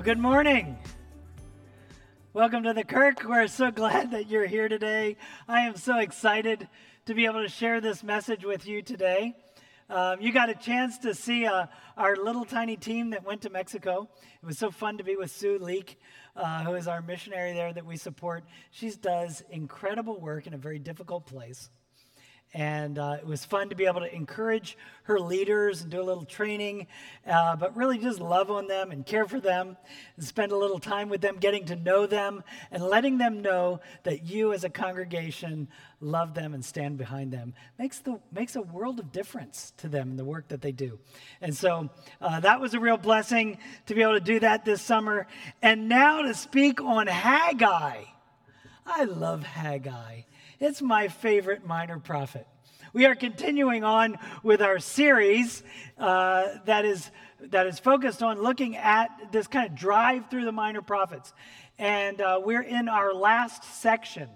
Well, good morning. Welcome to the Kirk. We're so glad that you're here today. I am so excited to be able to share this message with you today. Um, you got a chance to see uh, our little tiny team that went to Mexico. It was so fun to be with Sue Leek, uh, who is our missionary there that we support. She does incredible work in a very difficult place. And uh, it was fun to be able to encourage her leaders and do a little training, uh, but really just love on them and care for them and spend a little time with them, getting to know them and letting them know that you as a congregation love them and stand behind them. Makes, the, makes a world of difference to them in the work that they do. And so uh, that was a real blessing to be able to do that this summer. And now to speak on Haggai. I love Haggai. It's my favorite minor prophet. We are continuing on with our series uh, that is that is focused on looking at this kind of drive through the minor prophets, and uh, we're in our last section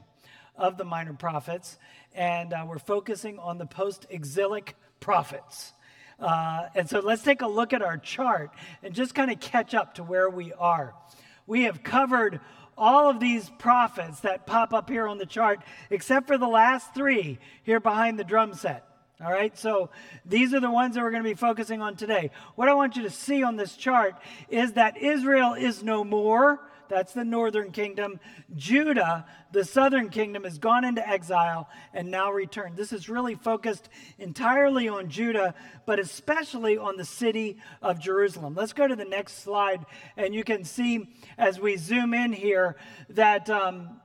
of the minor prophets, and uh, we're focusing on the post-exilic prophets. Uh, and so let's take a look at our chart and just kind of catch up to where we are. We have covered all of these prophets that pop up here on the chart, except for the last three here behind the drum set. All right, so these are the ones that we're going to be focusing on today. What I want you to see on this chart is that Israel is no more. That's the northern kingdom. Judah, the southern kingdom, has gone into exile and now returned. This is really focused entirely on Judah, but especially on the city of Jerusalem. Let's go to the next slide, and you can see as we zoom in here that. Um,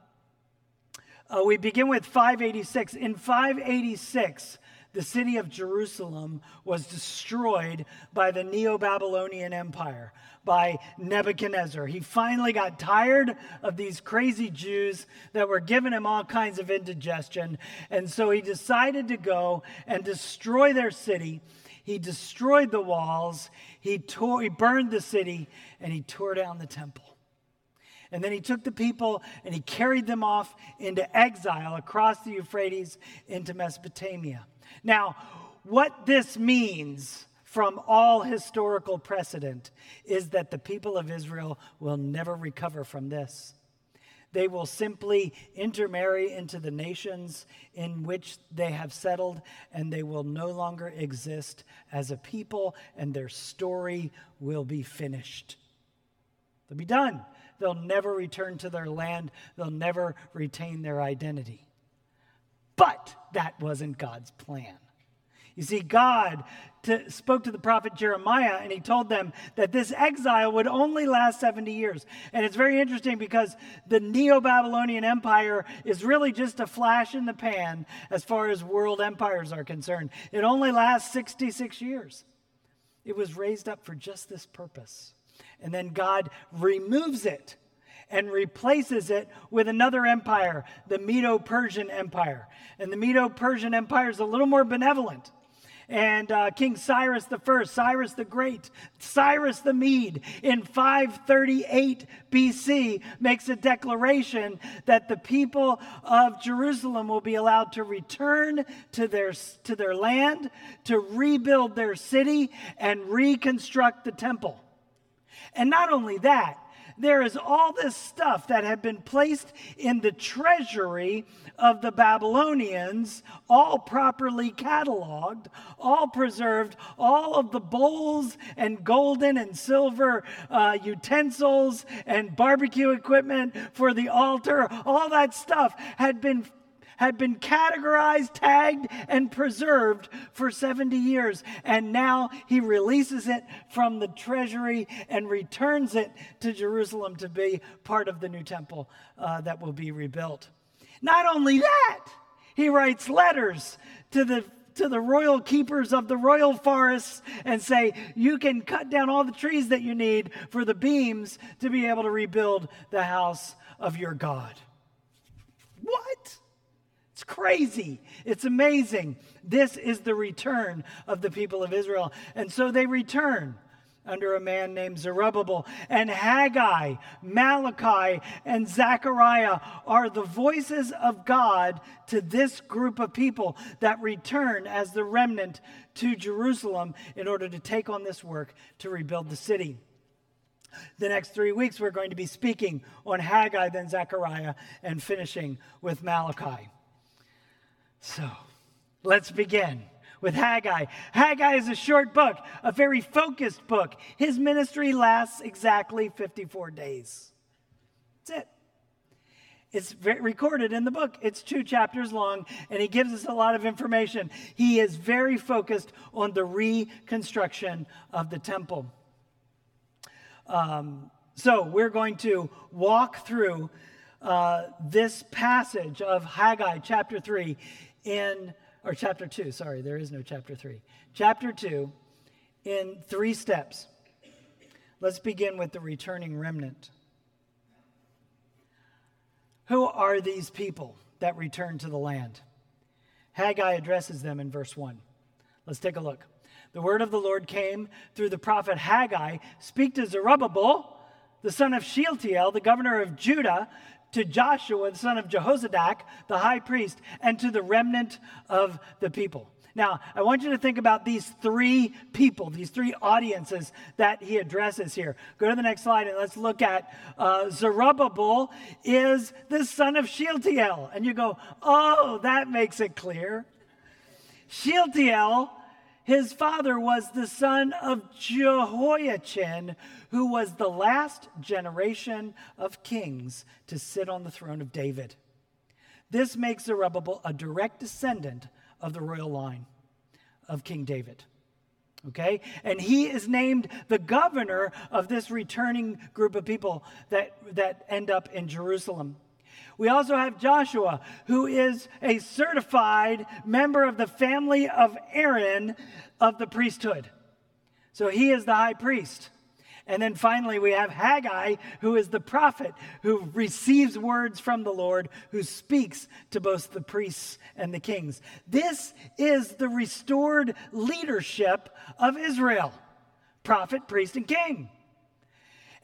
uh, we begin with 586. In 586, the city of Jerusalem was destroyed by the Neo Babylonian Empire by Nebuchadnezzar. He finally got tired of these crazy Jews that were giving him all kinds of indigestion. And so he decided to go and destroy their city. He destroyed the walls, he, tore, he burned the city, and he tore down the temple. And then he took the people and he carried them off into exile across the Euphrates into Mesopotamia. Now, what this means from all historical precedent is that the people of Israel will never recover from this. They will simply intermarry into the nations in which they have settled, and they will no longer exist as a people, and their story will be finished. They'll be done. They'll never return to their land, they'll never retain their identity. But that wasn't God's plan. You see, God to, spoke to the prophet Jeremiah and he told them that this exile would only last 70 years. And it's very interesting because the Neo Babylonian Empire is really just a flash in the pan as far as world empires are concerned. It only lasts 66 years. It was raised up for just this purpose. And then God removes it and replaces it with another empire, the Medo Persian Empire. And the Medo Persian Empire is a little more benevolent and uh, King Cyrus the First, Cyrus the Great, Cyrus the Mede in 538 BC makes a declaration that the people of Jerusalem will be allowed to return to their, to their land, to rebuild their city, and reconstruct the temple. And not only that, there is all this stuff that had been placed in the treasury of the Babylonians, all properly cataloged, all preserved, all of the bowls and golden and silver uh, utensils and barbecue equipment for the altar, all that stuff had been had been categorized, tagged, and preserved for 70 years. And now he releases it from the treasury and returns it to Jerusalem to be part of the new temple uh, that will be rebuilt. Not only that, he writes letters to the to the royal keepers of the royal forests and say, You can cut down all the trees that you need for the beams to be able to rebuild the house of your God. Crazy. It's amazing. This is the return of the people of Israel. And so they return under a man named Zerubbabel. And Haggai, Malachi, and Zechariah are the voices of God to this group of people that return as the remnant to Jerusalem in order to take on this work to rebuild the city. The next three weeks, we're going to be speaking on Haggai, then Zechariah, and finishing with Malachi. So, let's begin with Haggai. Haggai is a short book, a very focused book. His ministry lasts exactly 54 days. That's it. It's recorded in the book. It's two chapters long, and he gives us a lot of information. He is very focused on the reconstruction of the temple. Um, so we're going to walk through uh, this passage of Haggai chapter 3 in or chapter 2, sorry, there is no chapter 3. Chapter 2 in three steps. Let's begin with the returning remnant. Who are these people that return to the land? Haggai addresses them in verse 1. Let's take a look. The word of the Lord came through the prophet Haggai Speak to Zerubbabel, the son of Shealtiel, the governor of Judah, to Joshua, the son of Jehozadak, the high priest, and to the remnant of the people. Now, I want you to think about these three people, these three audiences that he addresses here. Go to the next slide and let's look at uh, Zerubbabel is the son of Shealtiel. And you go, oh, that makes it clear. Shealtiel his father was the son of Jehoiachin, who was the last generation of kings to sit on the throne of David. This makes Zerubbabel a direct descendant of the royal line of King David. Okay? And he is named the governor of this returning group of people that, that end up in Jerusalem. We also have Joshua, who is a certified member of the family of Aaron of the priesthood. So he is the high priest. And then finally, we have Haggai, who is the prophet who receives words from the Lord, who speaks to both the priests and the kings. This is the restored leadership of Israel prophet, priest, and king.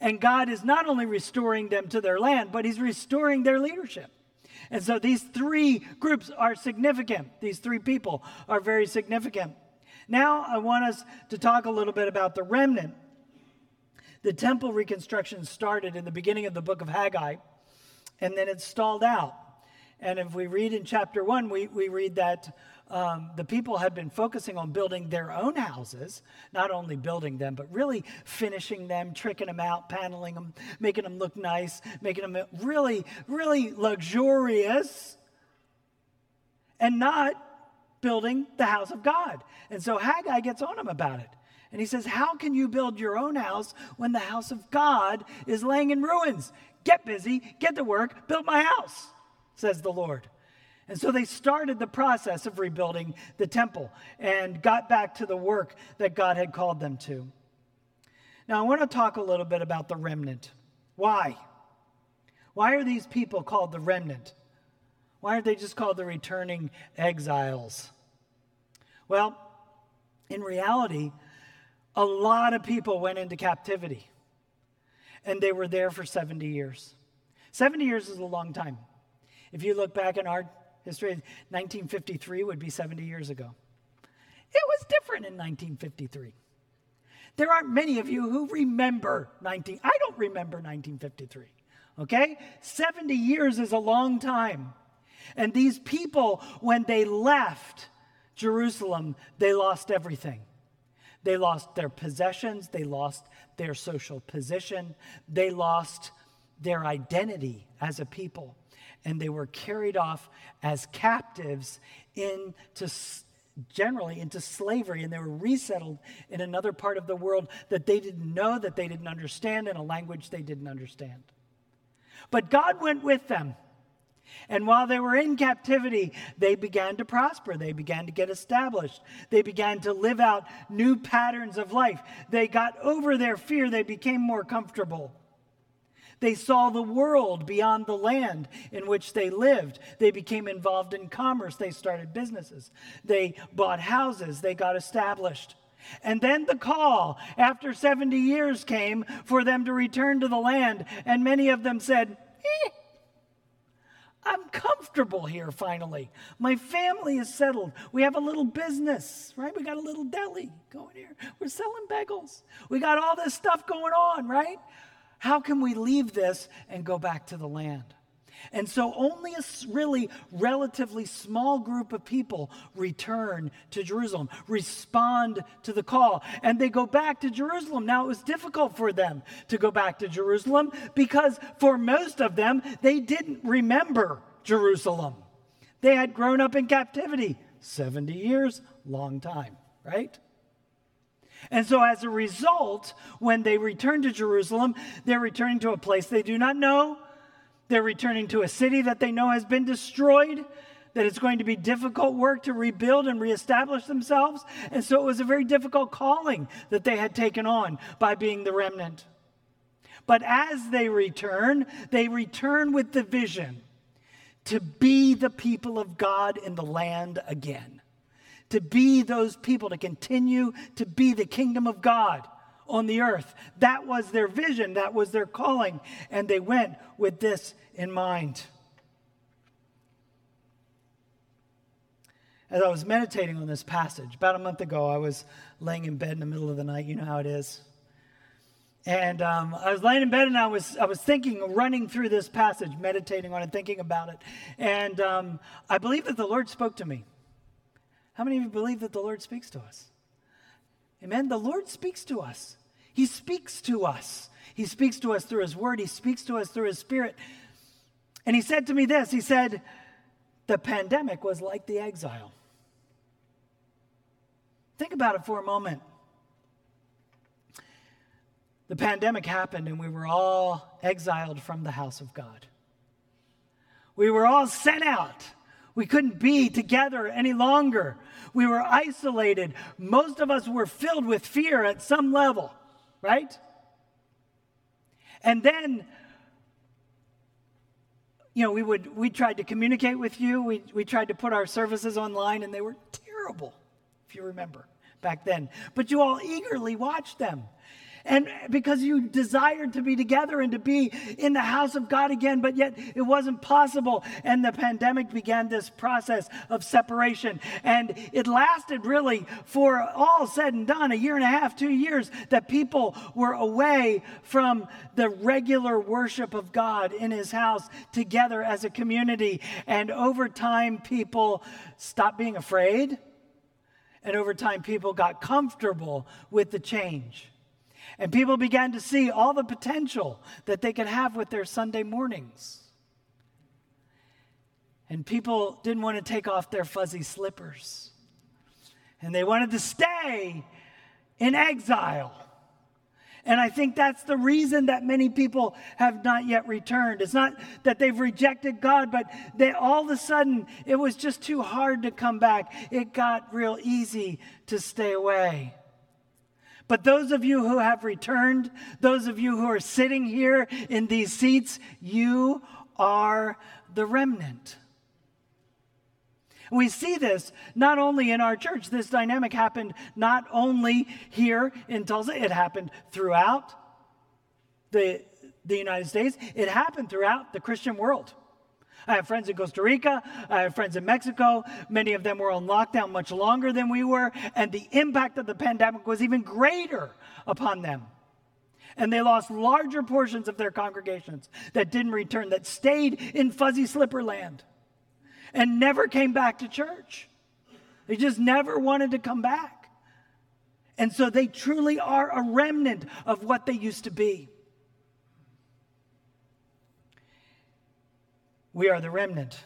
And God is not only restoring them to their land, but He's restoring their leadership. And so these three groups are significant. These three people are very significant. Now, I want us to talk a little bit about the remnant. The temple reconstruction started in the beginning of the book of Haggai, and then it stalled out. And if we read in chapter one, we, we read that um, the people had been focusing on building their own houses, not only building them, but really finishing them, tricking them out, paneling them, making them look nice, making them really, really luxurious, and not building the house of God. And so Haggai gets on him about it. And he says, How can you build your own house when the house of God is laying in ruins? Get busy, get to work, build my house, says the Lord. And so they started the process of rebuilding the temple and got back to the work that God had called them to. Now, I want to talk a little bit about the remnant. Why? Why are these people called the remnant? Why aren't they just called the returning exiles? Well, in reality, a lot of people went into captivity and they were there for 70 years. 70 years is a long time. If you look back in our history, 1953 would be 70 years ago. It was different in 1953. There aren't many of you who remember 19 I don't remember 1953. Okay? 70 years is a long time. And these people when they left Jerusalem, they lost everything. They lost their possessions, they lost their social position, they lost their identity as a people and they were carried off as captives into generally into slavery and they were resettled in another part of the world that they didn't know that they didn't understand in a language they didn't understand but god went with them And while they were in captivity, they began to prosper. They began to get established. They began to live out new patterns of life. They got over their fear. They became more comfortable. They saw the world beyond the land in which they lived. They became involved in commerce. They started businesses. They bought houses. They got established. And then the call after 70 years came for them to return to the land. And many of them said, eh, I'm comfortable here finally. My family is settled. We have a little business, right? We got a little deli going here. We're selling bagels. We got all this stuff going on, right? How can we leave this and go back to the land? And so only a really relatively small group of people return to Jerusalem, respond to the call, and they go back to Jerusalem. Now, it was difficult for them to go back to Jerusalem because for most of them, they didn't remember Jerusalem. They had grown up in captivity 70 years, long time, right? And so, as a result, when they return to Jerusalem, they're returning to a place they do not know, they're returning to a city that they know has been destroyed, that it's going to be difficult work to rebuild and reestablish themselves. And so it was a very difficult calling that they had taken on by being the remnant. But as they return, they return with the vision to be the people of God in the land again, to be those people, to continue to be the kingdom of God on the earth. That was their vision, that was their calling, and they went with this in mind. As I was meditating on this passage, about a month ago, I was laying in bed in the middle of the night. You know how it is. And um, I was laying in bed and I was, I was thinking, running through this passage, meditating on it, thinking about it. And um, I believe that the Lord spoke to me. How many of you believe that the Lord speaks to us? Amen. The Lord speaks to us. He speaks to us. He speaks to us through His Word. He speaks to us through His Spirit. And He said to me this He said, The pandemic was like the exile. Think about it for a moment. The pandemic happened and we were all exiled from the house of God. We were all sent out we couldn't be together any longer. We were isolated. Most of us were filled with fear at some level, right? And then, you know, we would we tried to communicate with you. We we tried to put our services online and they were terrible, if you remember back then. But you all eagerly watched them and because you desired to be together and to be in the house of God again, but yet it wasn't possible. And the pandemic began this process of separation. And it lasted really for all said and done a year and a half, two years that people were away from the regular worship of God in his house together as a community. And over time, people stopped being afraid. And over time, people got comfortable with the change. And people began to see all the potential that they could have with their Sunday mornings. And people didn't want to take off their fuzzy slippers. And they wanted to stay in exile. And I think that's the reason that many people have not yet returned. It's not that they've rejected God, but they all of a sudden it was just too hard to come back. It got real easy to stay away. But those of you who have returned, those of you who are sitting here in these seats, you are the remnant. We see this not only in our church, this dynamic happened not only here in Tulsa, it happened throughout the, the United States, it happened throughout the Christian world. I have friends in Costa Rica. I have friends in Mexico. Many of them were on lockdown much longer than we were, and the impact of the pandemic was even greater upon them. And they lost larger portions of their congregations that didn't return, that stayed in fuzzy slipper land and never came back to church. They just never wanted to come back. And so they truly are a remnant of what they used to be. We are the remnant,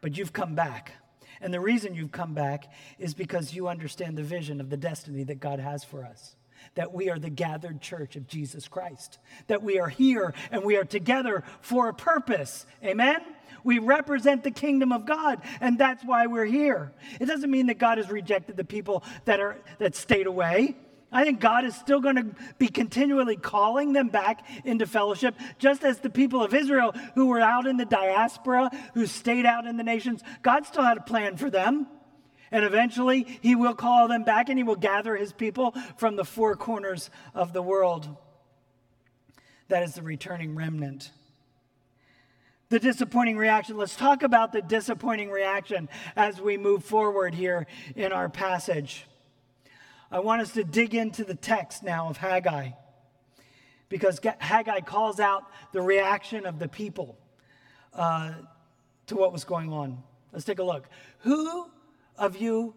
but you've come back. And the reason you've come back is because you understand the vision of the destiny that God has for us. that we are the gathered church of Jesus Christ, that we are here and we are together for a purpose. Amen? We represent the kingdom of God, and that's why we're here. It doesn't mean that God has rejected the people that are that stayed away. I think God is still going to be continually calling them back into fellowship, just as the people of Israel who were out in the diaspora, who stayed out in the nations, God still had a plan for them. And eventually, he will call them back and he will gather his people from the four corners of the world. That is the returning remnant. The disappointing reaction. Let's talk about the disappointing reaction as we move forward here in our passage. I want us to dig into the text now of Haggai because Haggai calls out the reaction of the people uh, to what was going on. Let's take a look. Who of you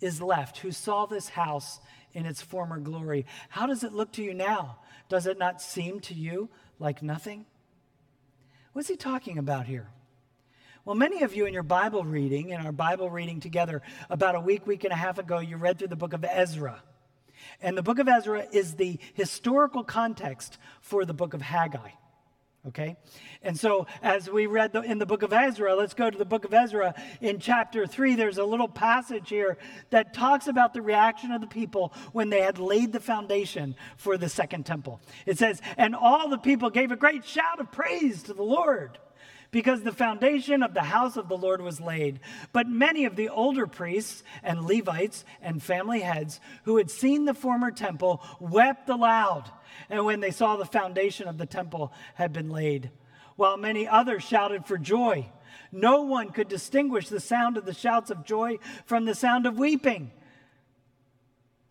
is left who saw this house in its former glory? How does it look to you now? Does it not seem to you like nothing? What's he talking about here? Well, many of you in your Bible reading, in our Bible reading together, about a week, week and a half ago, you read through the book of Ezra. And the book of Ezra is the historical context for the book of Haggai. Okay? And so, as we read the, in the book of Ezra, let's go to the book of Ezra. In chapter 3, there's a little passage here that talks about the reaction of the people when they had laid the foundation for the second temple. It says, And all the people gave a great shout of praise to the Lord because the foundation of the house of the Lord was laid. But many of the older priests and Levites and family heads who had seen the former temple wept aloud, and when they saw the foundation of the temple had been laid, while many others shouted for joy. No one could distinguish the sound of the shouts of joy from the sound of weeping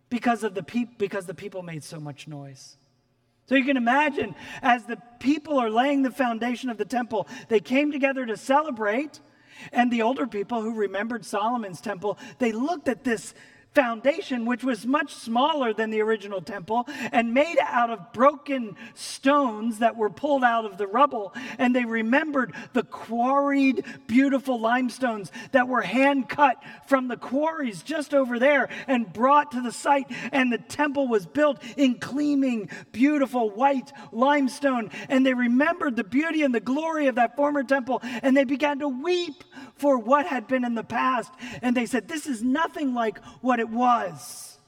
because of the pe- because the people made so much noise. So you can imagine as the people are laying the foundation of the temple, they came together to celebrate. And the older people who remembered Solomon's temple, they looked at this foundation, which was much smaller than the original temple and made out of broken stones that were pulled out of the rubble. And they remembered the quarried, beautiful limestones that were hand cut from the quarries just over there and brought to the site. And the temple was built in gleaming, beautiful white limestone. And they remembered the beauty and the glory of that former temple. And they began to weep for what had been in the past. And they said, This is nothing like what it was.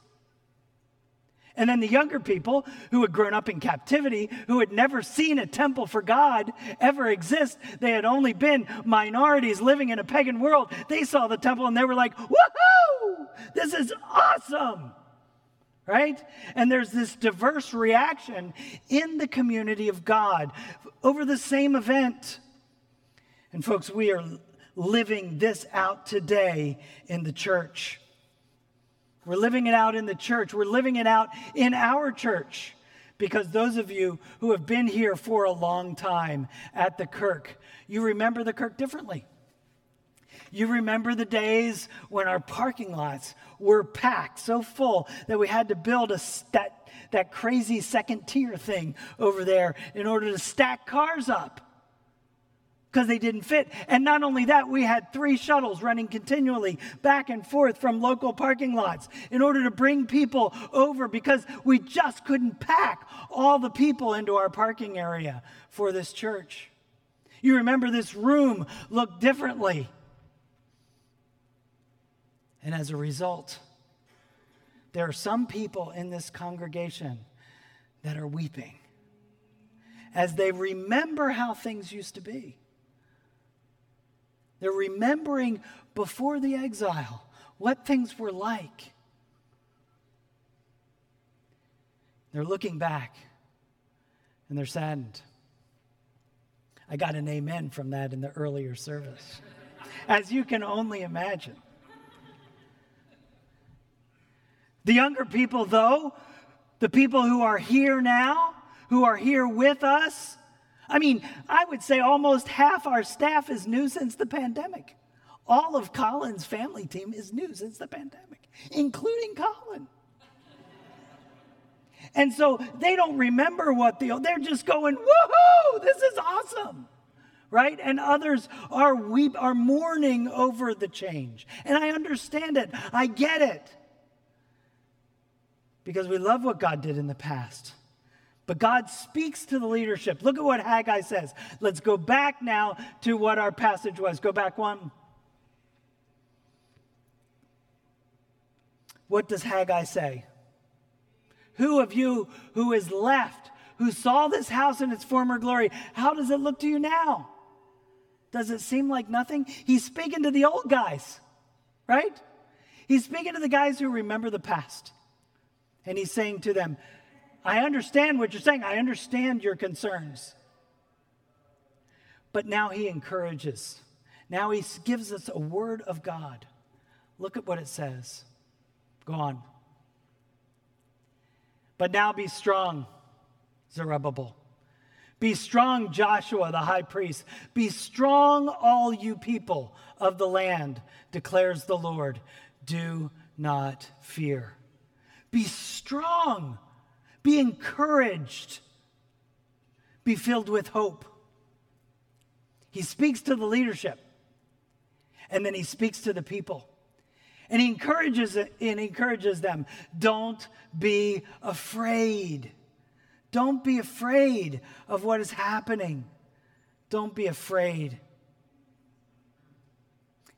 And then the younger people who had grown up in captivity, who had never seen a temple for God ever exist, they had only been minorities living in a pagan world. They saw the temple and they were like, woohoo, this is awesome. Right? And there's this diverse reaction in the community of God over the same event. And folks, we are living this out today in the church. We're living it out in the church. We're living it out in our church. Because those of you who have been here for a long time at the Kirk, you remember the Kirk differently. You remember the days when our parking lots were packed so full that we had to build a that, that crazy second tier thing over there in order to stack cars up because they didn't fit. And not only that, we had three shuttles running continually back and forth from local parking lots in order to bring people over because we just couldn't pack all the people into our parking area for this church. You remember this room looked differently. And as a result, there are some people in this congregation that are weeping as they remember how things used to be. They're remembering before the exile what things were like. They're looking back and they're saddened. I got an amen from that in the earlier service, as you can only imagine. The younger people, though, the people who are here now, who are here with us, I mean, I would say almost half our staff is new since the pandemic. All of Colin's family team is new since the pandemic, including Colin. And so they don't remember what the, they're just going, woohoo, this is awesome. Right? And others are weep, are mourning over the change. And I understand it. I get it. because we love what God did in the past. But God speaks to the leadership. Look at what Haggai says. Let's go back now to what our passage was. Go back one. What does Haggai say? Who of you who is left, who saw this house in its former glory, how does it look to you now? Does it seem like nothing? He's speaking to the old guys, right? He's speaking to the guys who remember the past. And he's saying to them, I understand what you're saying. I understand your concerns. But now he encourages. Now he gives us a word of God. Look at what it says. Go on. But now be strong, Zerubbabel. Be strong, Joshua, the high priest. Be strong, all you people of the land, declares the Lord. Do not fear. Be strong. Be encouraged. Be filled with hope. He speaks to the leadership, and then he speaks to the people. And he encourages and encourages them, don't be afraid. Don't be afraid of what is happening. Don't be afraid.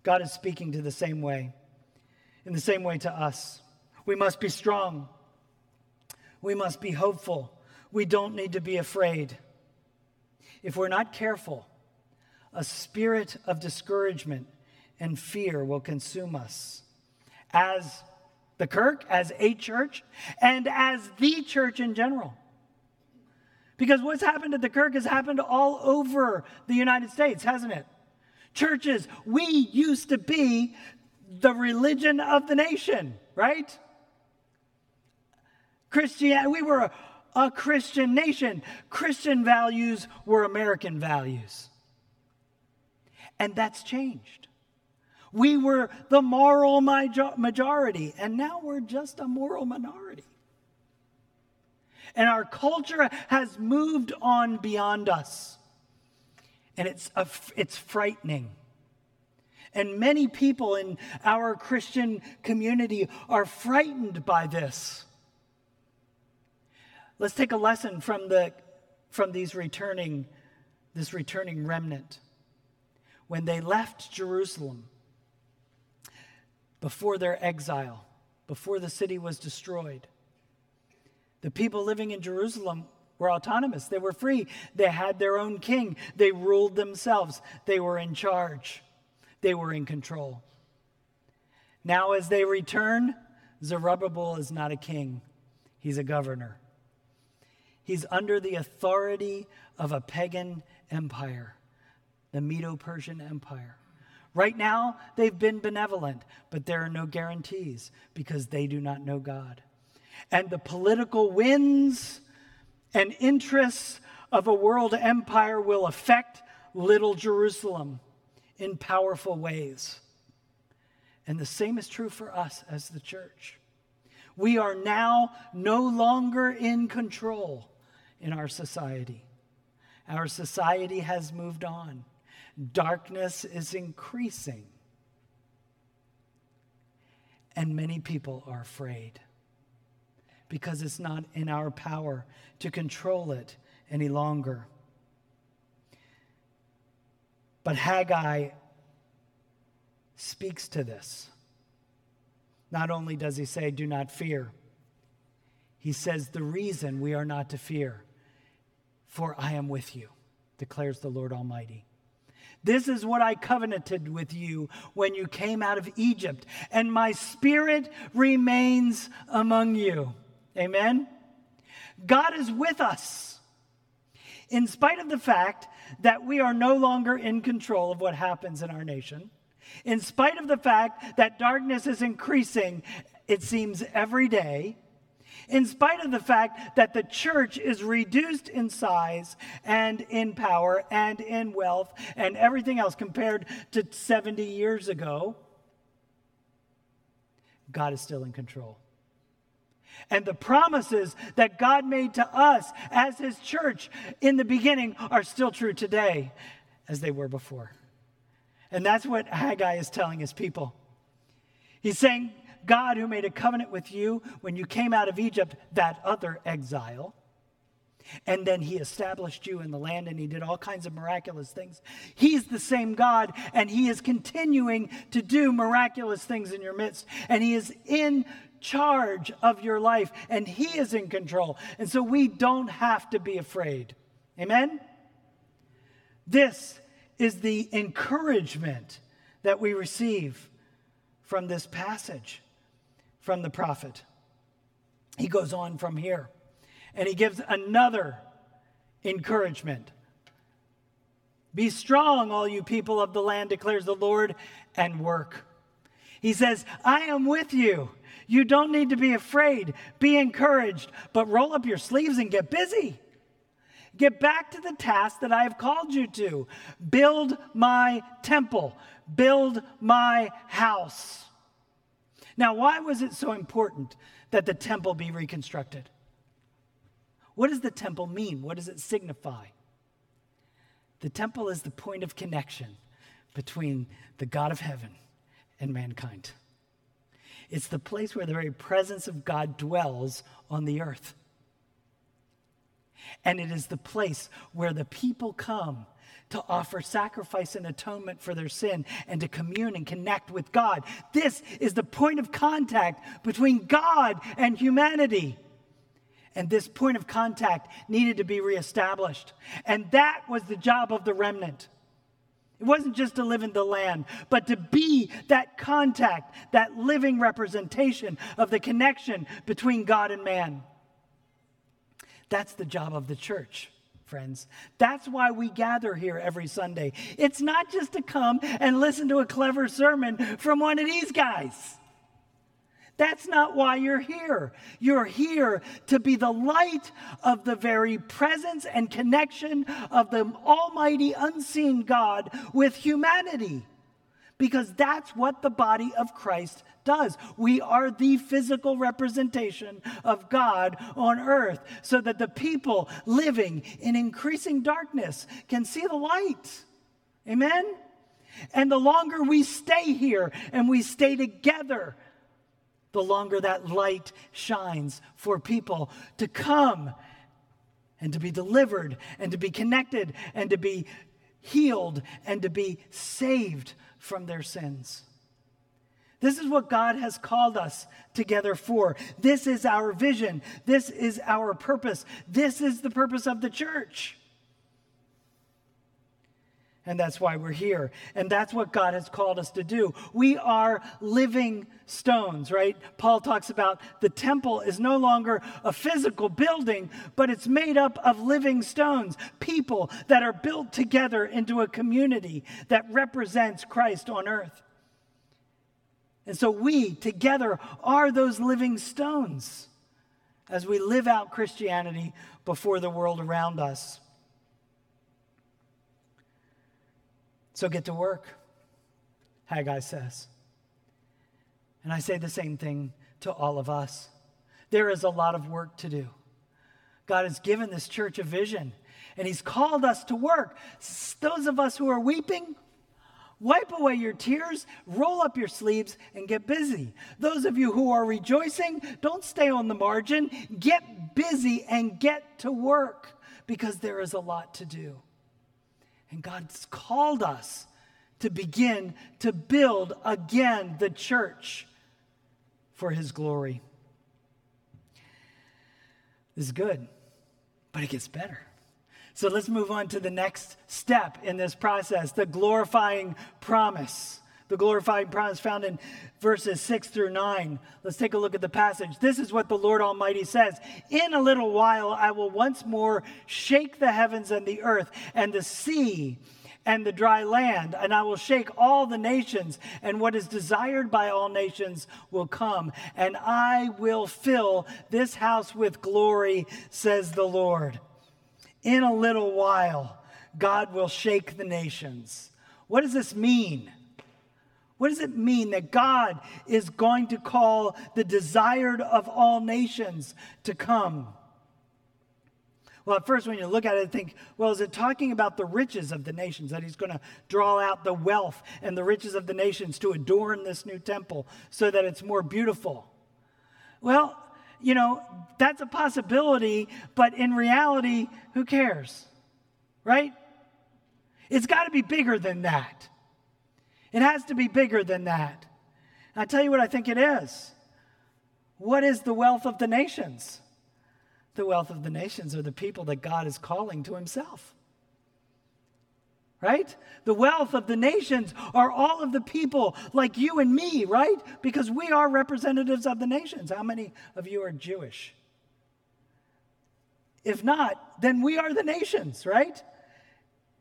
God is speaking to the same way, in the same way to us. We must be strong. We must be hopeful. We don't need to be afraid. If we're not careful, a spirit of discouragement and fear will consume us as the Kirk, as a church, and as the church in general. Because what's happened at the Kirk has happened all over the United States, hasn't it? Churches, we used to be the religion of the nation, right? Christianity, we were a, a Christian nation. Christian values were American values. And that's changed. We were the moral majority, and now we're just a moral minority. And our culture has moved on beyond us. And it's, a, it's frightening. And many people in our Christian community are frightened by this. Let's take a lesson from, the, from these returning, this returning remnant. When they left Jerusalem, before their exile, before the city was destroyed. The people living in Jerusalem were autonomous. They were free. They had their own king. They ruled themselves. They were in charge. They were in control. Now, as they return, Zerubbabel is not a king, he's a governor. He's under the authority of a pagan empire, the Medo Persian Empire. Right now, they've been benevolent, but there are no guarantees because they do not know God. And the political winds and interests of a world empire will affect little Jerusalem in powerful ways. And the same is true for us as the church. We are now no longer in control in our society. Our society has moved on. Darkness is increasing. And many people are afraid because it's not in our power to control it any longer. But Haggai speaks to this. Not only does he say, Do not fear, he says, The reason we are not to fear, for I am with you, declares the Lord Almighty. This is what I covenanted with you when you came out of Egypt, and my spirit remains among you. Amen? God is with us. In spite of the fact that we are no longer in control of what happens in our nation, in spite of the fact that darkness is increasing, it seems every day, in spite of the fact that the church is reduced in size and in power and in wealth and everything else compared to 70 years ago, God is still in control. And the promises that God made to us as His church in the beginning are still true today as they were before. And that's what Haggai is telling his people. He's saying, God who made a covenant with you when you came out of Egypt, that other exile, and then he established you in the land and he did all kinds of miraculous things. He's the same God and he is continuing to do miraculous things in your midst. And he is in charge of your life and he is in control. And so we don't have to be afraid. Amen? This is the encouragement that we receive from this passage from the prophet. He goes on from here and he gives another encouragement. Be strong, all you people of the land, declares the Lord, and work. He says, I am with you. You don't need to be afraid. Be encouraged, but roll up your sleeves and get busy. Get back to the task that I have called you to. Build my temple, build my house. Now, why was it so important that the temple be reconstructed? What does the temple mean? What does it signify? The temple is the point of connection between the God of heaven and mankind. It's the place where the very presence of God dwells on the earth. And it is the place where the people come to offer sacrifice and atonement for their sin and to commune and connect with God. This is the point of contact between God and humanity. And this point of contact needed to be reestablished. And that was the job of the remnant. It wasn't just to live in the land, but to be that contact, that living representation of the connection between God and man. That's the job of the church, friends. That's why we gather here every Sunday. It's not just to come and listen to a clever sermon from one of these guys. That's not why you're here. You're here to be the light of the very presence and connection of the Almighty unseen God with humanity. Because that's what the body of Christ does. We are the physical representation of God on earth so that the people living in increasing darkness can see the light. Amen? And the longer we stay here and we stay together, the longer that light shines for people to come and to be delivered and to be connected and to be healed and to be saved from their sins. This is what God has called us together for. This is our vision. This is our purpose. This is the purpose of the church. And that's why we're here. And that's what God has called us to do. We are living stones, right? Paul talks about the temple is no longer a physical building, but it's made up of living stones, people that are built together into a community that represents Christ on earth. And so we together are those living stones as we live out Christianity before the world around us. So get to work, Haggai says. And I say the same thing to all of us. There is a lot of work to do. God has given this church a vision, and He's called us to work. Those of us who are weeping, wipe away your tears, roll up your sleeves, and get busy. Those of you who are rejoicing, don't stay on the margin. Get busy and get to work because there is a lot to do. And God's called us to begin to build again the church for his glory. This is good, but it gets better. So let's move on to the next step in this process the glorifying promise the glorifying promise found in verses 6 through 9. Let's take a look at the passage. This is what the Lord Almighty says In a little while, I will once more shake the heavens and the earth and the sea and the dry land, and I will shake all the nations, and what is desired by all nations will come, and I will fill this house with glory, says the Lord. In a little while, God will shake the nations. What does this mean? What does it mean that God is going to call the desired of all nations to come? Well, at first, when you look at it, think, well, is it talking about the riches of the nations? That he's going to draw out the wealth and the riches of the nations to adorn this new temple so that it's more beautiful? Well, you know, that's a possibility, but in reality, who cares? Right? It's got to be bigger than that. It has to be bigger than that. And I tell you what I think it is. What is the wealth of the nations? The wealth of the nations are the people that God is calling to himself. Right? The wealth of the nations are all of the people like you and me, right? Because we are representatives of the nations. How many of you are Jewish? If not, then we are the nations, right?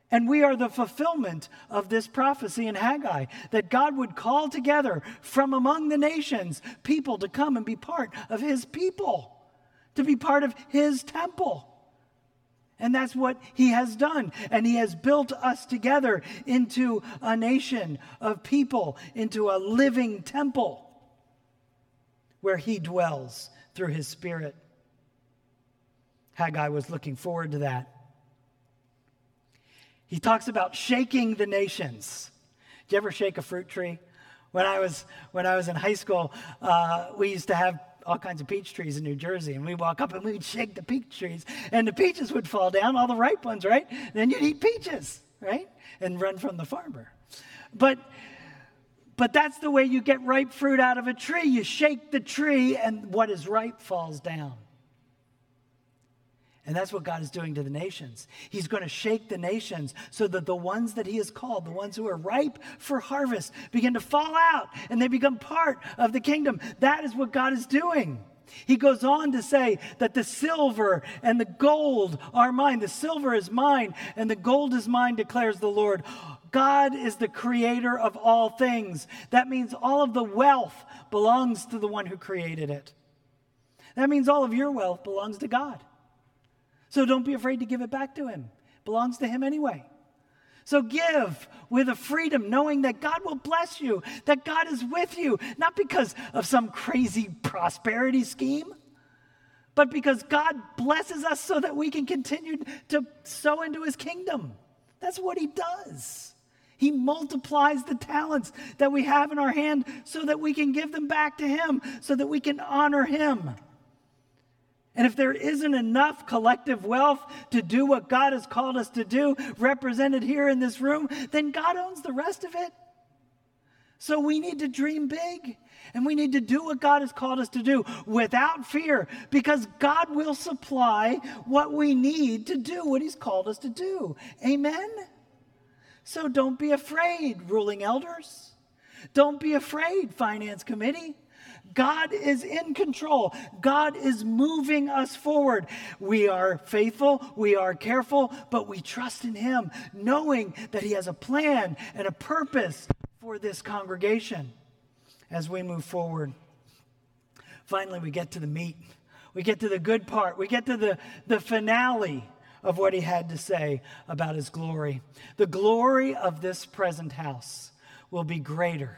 And we are the fulfillment of this prophecy in Haggai that God would call together from among the nations people to come and be part of his people to be part of his temple. And that's what he has done. And he has built us together into a nation of people, into a living temple where he dwells through his spirit. Haggai was looking forward to that. He talks about shaking the nations. Did you ever shake a fruit tree? When I was, when I was in high school, uh, we used to have all kinds of peach trees in New Jersey, and we'd walk up and we'd shake the peach trees, and the peaches would fall down, all the ripe ones, right? Then you'd eat peaches, right? And run from the farmer. But but that's the way you get ripe fruit out of a tree. You shake the tree, and what is ripe falls down. And that's what God is doing to the nations. He's going to shake the nations so that the ones that He has called, the ones who are ripe for harvest, begin to fall out and they become part of the kingdom. That is what God is doing. He goes on to say that the silver and the gold are mine. The silver is mine and the gold is mine, declares the Lord. God is the creator of all things. That means all of the wealth belongs to the one who created it. That means all of your wealth belongs to God. So don't be afraid to give it back to Him. It belongs to Him anyway. So give with a freedom, knowing that God will bless you, that God is with you, not because of some crazy prosperity scheme, but because God blesses us so that we can continue to sow into His kingdom. That's what He does. He multiplies the talents that we have in our hand so that we can give them back to Him, so that we can honor Him. And if there isn't enough collective wealth to do what God has called us to do, represented here in this room, then God owns the rest of it. So we need to dream big and we need to do what God has called us to do without fear because God will supply what we need to do what He's called us to do. Amen? So don't be afraid, ruling elders. Don't be afraid, finance committee. God is in control. God is moving us forward. We are faithful, we are careful, but we trust in Him, knowing that He has a plan and a purpose for this congregation as we move forward. Finally, we get to the meat. We get to the good part. We get to the, the finale of what he had to say about his glory. The glory of this present house will be greater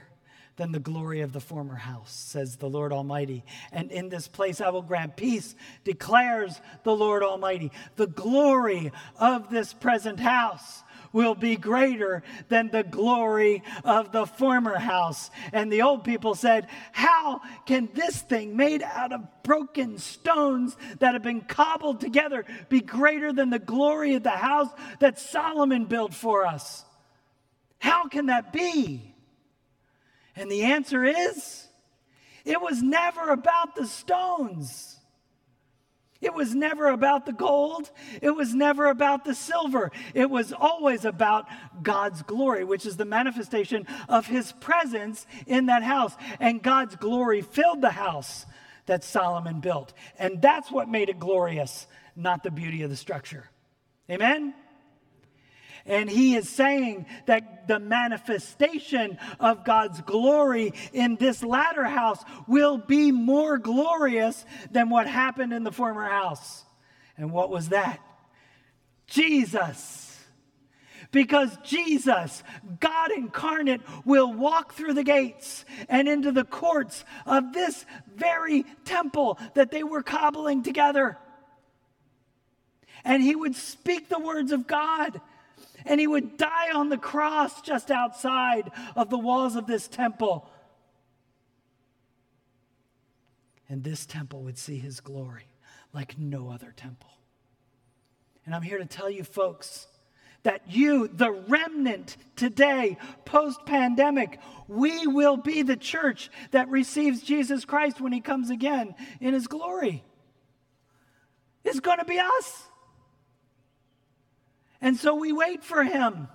than the glory of the former house, says the Lord Almighty. And in this place I will grant peace, declares the Lord Almighty. The glory of this present house will be greater than the glory of the former house. And the old people said, How can this thing made out of broken stones that have been cobbled together be greater than the glory of the house that Solomon built for us? How can that be? And the answer is it was never about the stones. It was never about the gold. It was never about the silver. It was always about God's glory, which is the manifestation of his presence in that house. And God's glory filled the house that Solomon built. And that's what made it glorious, not the beauty of the structure. Amen? And he is saying that the manifestation of God's glory in this latter house will be more glorious than what happened in the former house. And what was that? Jesus. Because Jesus, God incarnate, will walk through the gates and into the courts of this very temple that they were cobbling together. and he would speak the words of God. And he would die on the cross just outside of the walls of this temple. And this temple would see his glory like no other temple. And I'm here to tell you, folks, that you, the remnant today, post pandemic, we will be the church that receives Jesus Christ when he comes again in his glory. It's going to be us. And so we wait for him.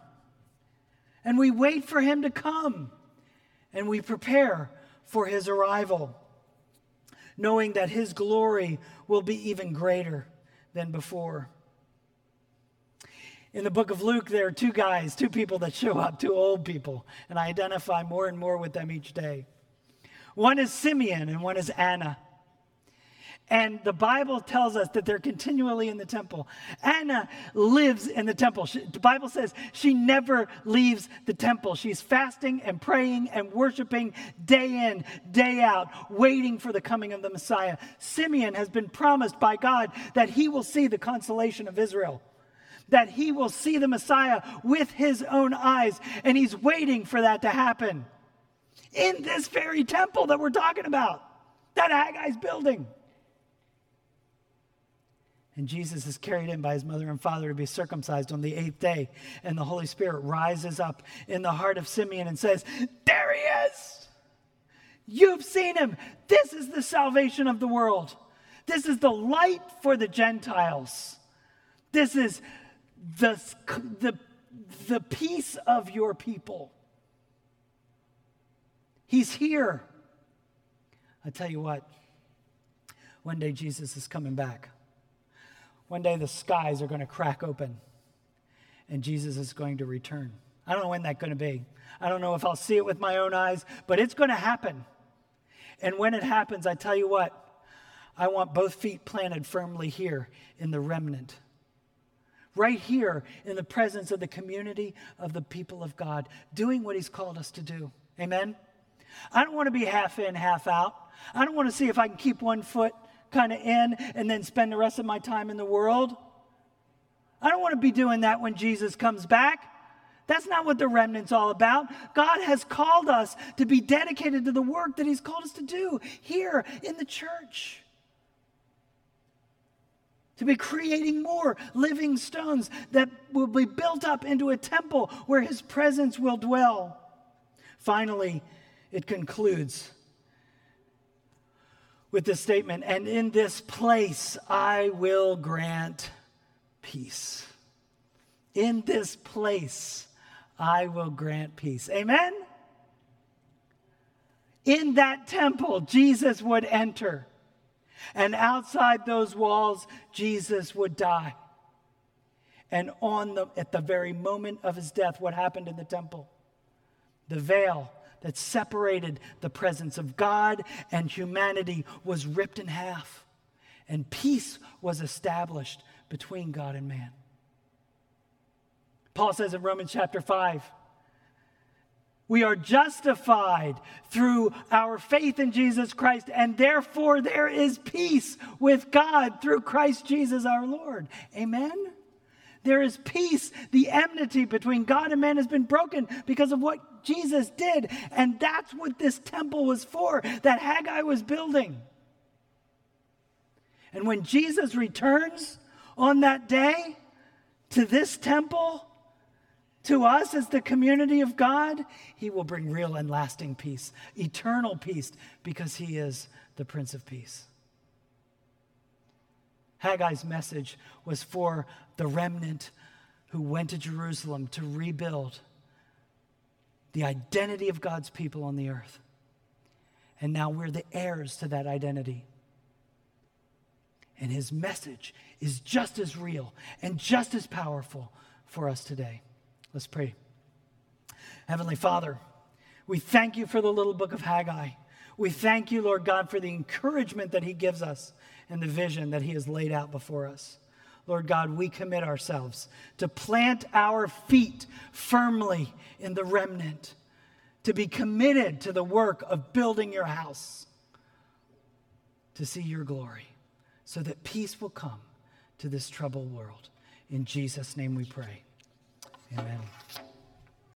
And we wait for him to come. And we prepare for his arrival, knowing that his glory will be even greater than before. In the book of Luke, there are two guys, two people that show up, two old people, and I identify more and more with them each day. One is Simeon and one is Anna. And the Bible tells us that they're continually in the temple. Anna lives in the temple. She, the Bible says she never leaves the temple. She's fasting and praying and worshiping day in, day out, waiting for the coming of the Messiah. Simeon has been promised by God that he will see the consolation of Israel that he will see the Messiah with his own eyes, and he's waiting for that to happen in this very temple that we're talking about, that Haggai's building. And Jesus is carried in by his mother and father to be circumcised on the eighth day. And the Holy Spirit rises up in the heart of Simeon and says, There he is! You've seen him. This is the salvation of the world. This is the light for the Gentiles. This is the, the, the peace of your people. He's here. I tell you what, one day Jesus is coming back. One day the skies are going to crack open and Jesus is going to return. I don't know when that's going to be. I don't know if I'll see it with my own eyes, but it's going to happen. And when it happens, I tell you what, I want both feet planted firmly here in the remnant right here in the presence of the community of the people of God, doing what He's called us to do. Amen? I don't want to be half in, half out. I don't want to see if I can keep one foot kind of in and then spend the rest of my time in the world. I don't want to be doing that when Jesus comes back. That's not what the remnant's all about. God has called us to be dedicated to the work that He's called us to do here in the church to be creating more living stones that will be built up into a temple where his presence will dwell. Finally, it concludes with this statement And in this place I will grant peace. In this place I will grant peace. Amen? In that temple, Jesus would enter. And outside those walls, Jesus would die. And on the, at the very moment of his death, what happened in the temple? The veil that separated the presence of God and humanity was ripped in half, and peace was established between God and man. Paul says in Romans chapter 5, we are justified through our faith in Jesus Christ, and therefore there is peace with God through Christ Jesus our Lord. Amen? There is peace. The enmity between God and man has been broken because of what Jesus did. And that's what this temple was for, that Haggai was building. And when Jesus returns on that day to this temple, to us as the community of God, he will bring real and lasting peace, eternal peace, because he is the Prince of Peace. Haggai's message was for the remnant who went to Jerusalem to rebuild the identity of God's people on the earth. And now we're the heirs to that identity. And his message is just as real and just as powerful for us today. Let's pray. Heavenly Father, we thank you for the little book of Haggai. We thank you, Lord God, for the encouragement that He gives us and the vision that He has laid out before us. Lord God, we commit ourselves to plant our feet firmly in the remnant, to be committed to the work of building your house, to see your glory, so that peace will come to this troubled world. In Jesus' name we pray. Amen.